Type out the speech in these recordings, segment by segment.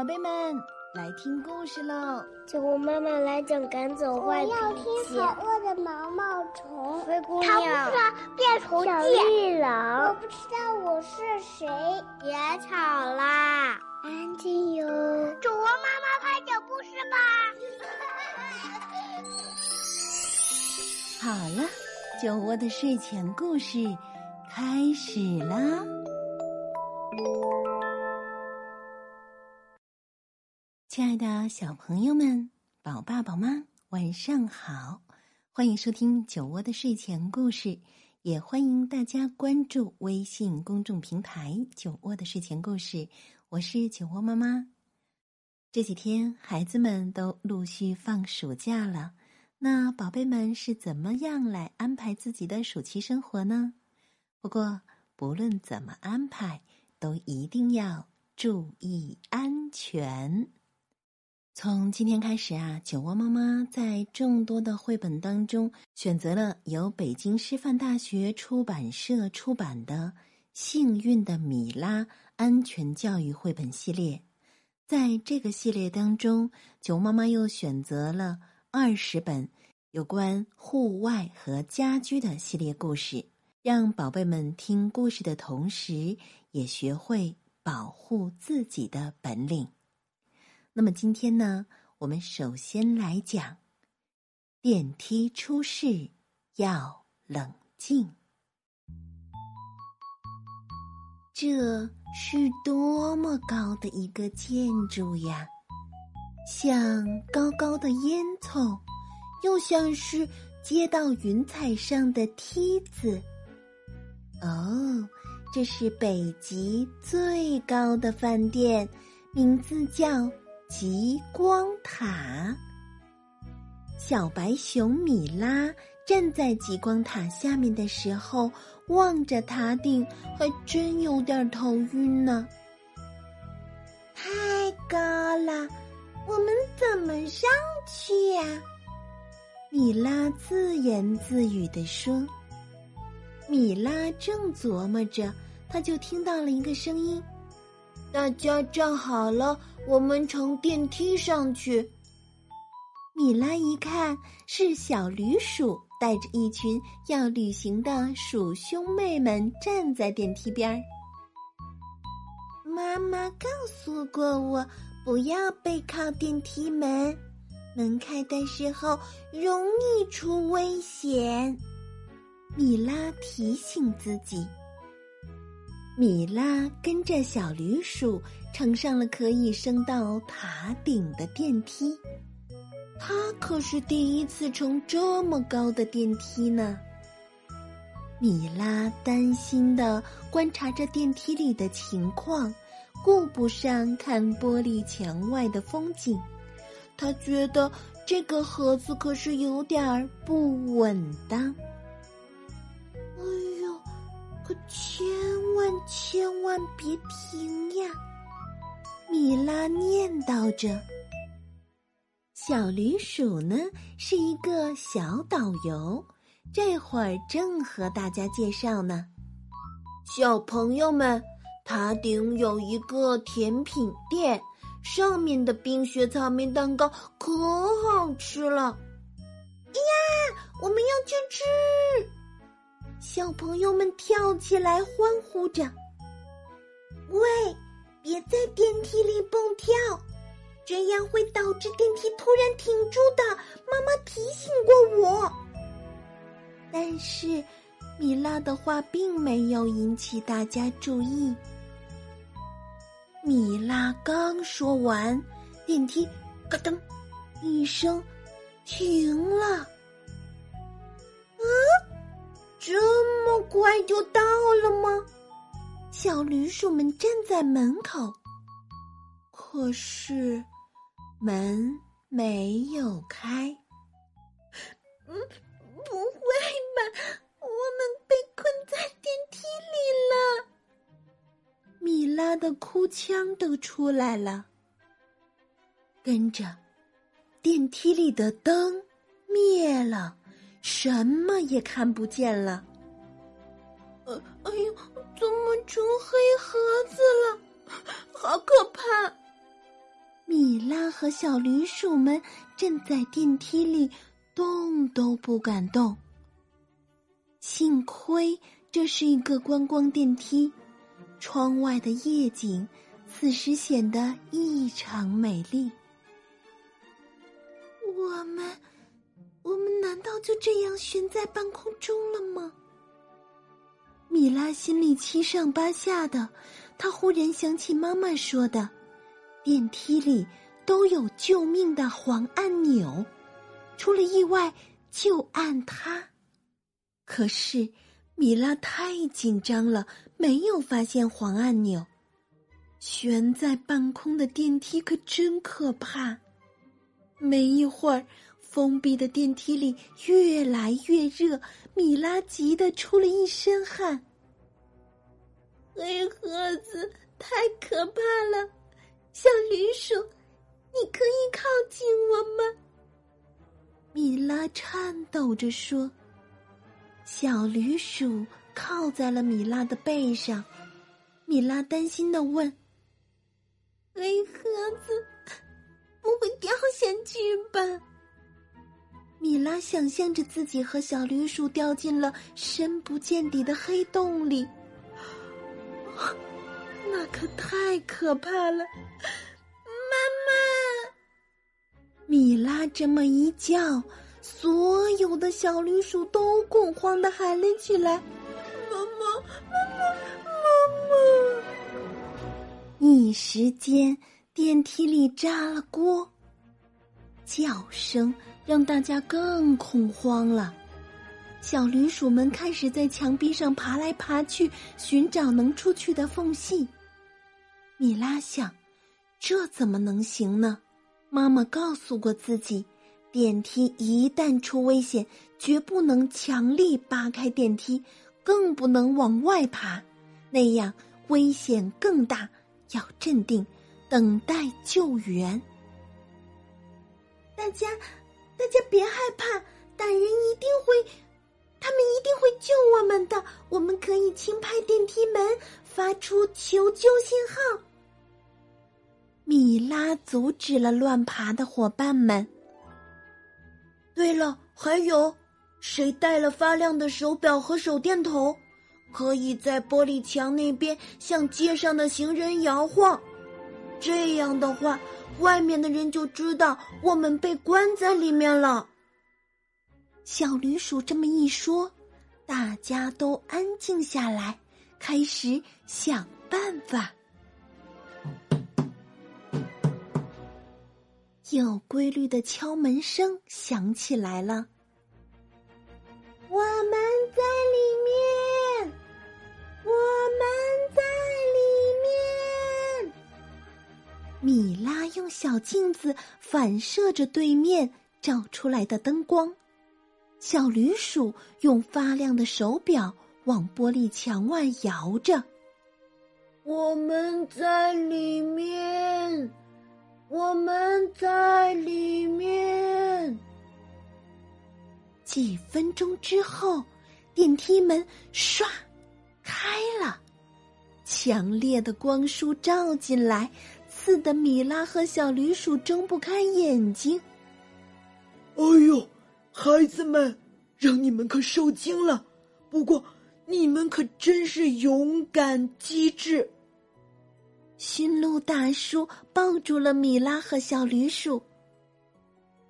宝贝们，来听故事喽！请我妈妈来讲赶走坏脾气。我要听好饿的毛毛虫。灰姑娘。他不知道变虫小绿狼。我不知道我是谁。别吵啦，安静哟。主播妈妈快讲故事吧。好了，酒窝的睡前故事开始啦。亲爱的小朋友们，宝爸宝妈，晚上好！欢迎收听酒窝的睡前故事，也欢迎大家关注微信公众平台“酒窝的睡前故事”。我是酒窝妈妈。这几天孩子们都陆续放暑假了，那宝贝们是怎么样来安排自己的暑期生活呢？不过不论怎么安排，都一定要注意安全。从今天开始啊，酒窝妈妈在众多的绘本当中选择了由北京师范大学出版社出版的《幸运的米拉安全教育绘本系列》。在这个系列当中，酒窝妈妈又选择了二十本有关户外和家居的系列故事，让宝贝们听故事的同时，也学会保护自己的本领。那么今天呢，我们首先来讲电梯出事要冷静。这是多么高的一个建筑呀！像高高的烟囱，又像是接到云彩上的梯子。哦，这是北极最高的饭店，名字叫。极光塔，小白熊米拉站在极光塔下面的时候，望着塔顶，还真有点头晕呢。太高了，我们怎么上去呀？米拉自言自语地说。米拉正琢磨着，他就听到了一个声音。大家站好了，我们乘电梯上去。米拉一看，是小驴鼠带着一群要旅行的鼠兄妹们站在电梯边儿。妈妈告诉过我，不要背靠电梯门，门开的时候容易出危险。米拉提醒自己。米拉跟着小驴鼠乘上了可以升到塔顶的电梯，他可是第一次乘这么高的电梯呢。米拉担心的观察着电梯里的情况，顾不上看玻璃墙外的风景，他觉得这个盒子可是有点儿不稳当。哎呦，可千万千万别停呀！米拉念叨着。小驴鼠呢是一个小导游，这会儿正和大家介绍呢。小朋友们，塔顶有一个甜品店，上面的冰雪草莓蛋糕可好吃了。呀，我们要去吃！小朋友们跳起来欢呼着：“喂，别在电梯里蹦跳，这样会导致电梯突然停住的。”妈妈提醒过我。但是，米拉的话并没有引起大家注意。米拉刚说完，电梯“咯噔”一声停了。这么快就到了吗？小驴鼠们站在门口，可是门没有开。嗯，不会吧？我们被困在电梯里了！米拉的哭腔都出来了。跟着，电梯里的灯灭了。什么也看不见了。哎呦，怎么成黑盒子了？好可怕！米拉和小驴鼠们正在电梯里动都不敢动。幸亏这是一个观光电梯，窗外的夜景此时显得异常美丽。我们，我们难道就这样悬在半空中了吗？米拉心里七上八下的，她忽然想起妈妈说的：“电梯里都有救命的黄按钮，出了意外就按它。”可是米拉太紧张了，没有发现黄按钮。悬在半空的电梯可真可怕。没一会儿，封闭的电梯里越来越热，米拉急得出了一身汗。黑盒子太可怕了，小驴鼠，你可以靠近我吗？米拉颤抖着说。小驴鼠靠在了米拉的背上，米拉担心的问：“黑盒子。”不会掉下去吧？米拉想象着自己和小驴鼠掉进了深不见底的黑洞里，那可太可怕了！妈妈，米拉这么一叫，所有的小驴鼠都恐慌的喊了起来：“妈妈，妈妈，妈妈！”一时间。电梯里炸了锅，叫声让大家更恐慌了。小驴鼠们开始在墙壁上爬来爬去，寻找能出去的缝隙。米拉想，这怎么能行呢？妈妈告诉过自己，电梯一旦出危险，绝不能强力扒开电梯，更不能往外爬，那样危险更大。要镇定。等待救援，大家，大家别害怕，大人一定会，他们一定会救我们的。我们可以轻拍电梯门，发出求救信号。米拉阻止了乱爬的伙伴们。对了，还有，谁带了发亮的手表和手电筒，可以在玻璃墙那边向街上的行人摇晃。这样的话，外面的人就知道我们被关在里面了。小驴鼠这么一说，大家都安静下来，开始想办法。有规律的敲门声响起来了。我们米拉用小镜子反射着对面照出来的灯光，小驴鼠用发亮的手表往玻璃墙外摇着。我们在里面，我们在里面。几分钟之后，电梯门唰开了，强烈的光束照进来。刺的米拉和小驴鼠睁不开眼睛。哎呦，孩子们，让你们可受惊了。不过，你们可真是勇敢机智。驯鹿大叔抱住了米拉和小驴鼠。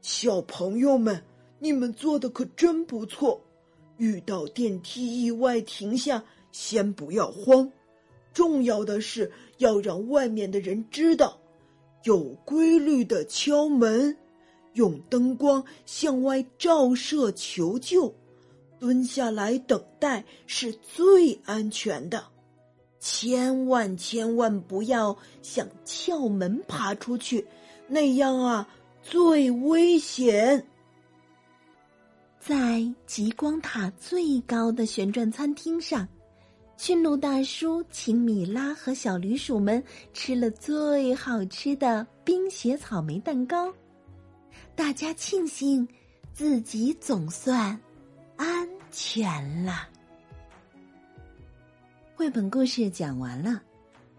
小朋友们，你们做的可真不错。遇到电梯意外停下，先不要慌。重要的是要让外面的人知道，有规律的敲门，用灯光向外照射求救，蹲下来等待是最安全的。千万千万不要想撬门爬出去，那样啊最危险。在极光塔最高的旋转餐厅上。驯鹿大叔请米拉和小驴鼠们吃了最好吃的冰雪草莓蛋糕，大家庆幸自己总算安全了。绘本故事讲完了，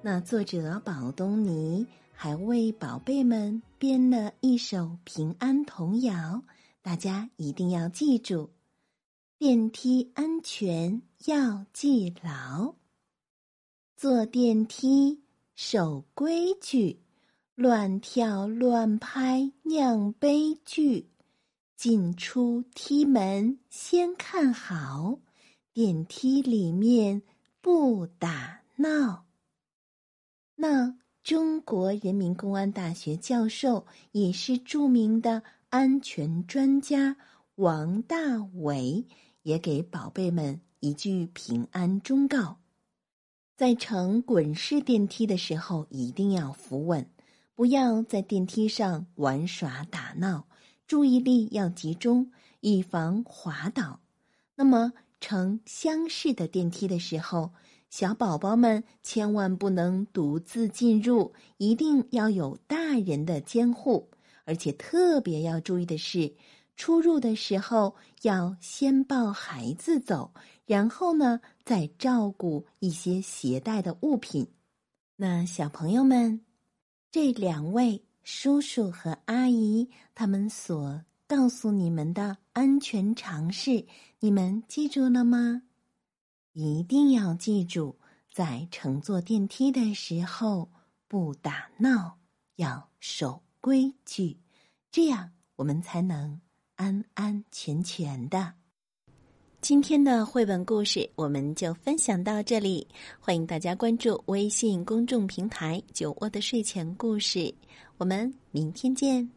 那作者宝东尼还为宝贝们编了一首平安童谣，大家一定要记住：电梯安全要记牢，坐电梯守规矩，乱跳乱拍酿悲剧。进出梯门先看好，电梯里面不打闹。那。中国人民公安大学教授，也是著名的安全专家王大伟，也给宝贝们一句平安忠告：在乘滚式电梯的时候，一定要扶稳，不要在电梯上玩耍打闹，注意力要集中，以防滑倒。那么，乘厢式的电梯的时候，小宝宝们千万不能独自进入，一定要有大人的监护。而且特别要注意的是，出入的时候要先抱孩子走，然后呢再照顾一些携带的物品。那小朋友们，这两位叔叔和阿姨他们所告诉你们的安全常识，你们记住了吗？一定要记住，在乘坐电梯的时候不打闹，要守规矩，这样我们才能安安全全的。今天的绘本故事我们就分享到这里，欢迎大家关注微信公众平台“酒窝的睡前故事”，我们明天见。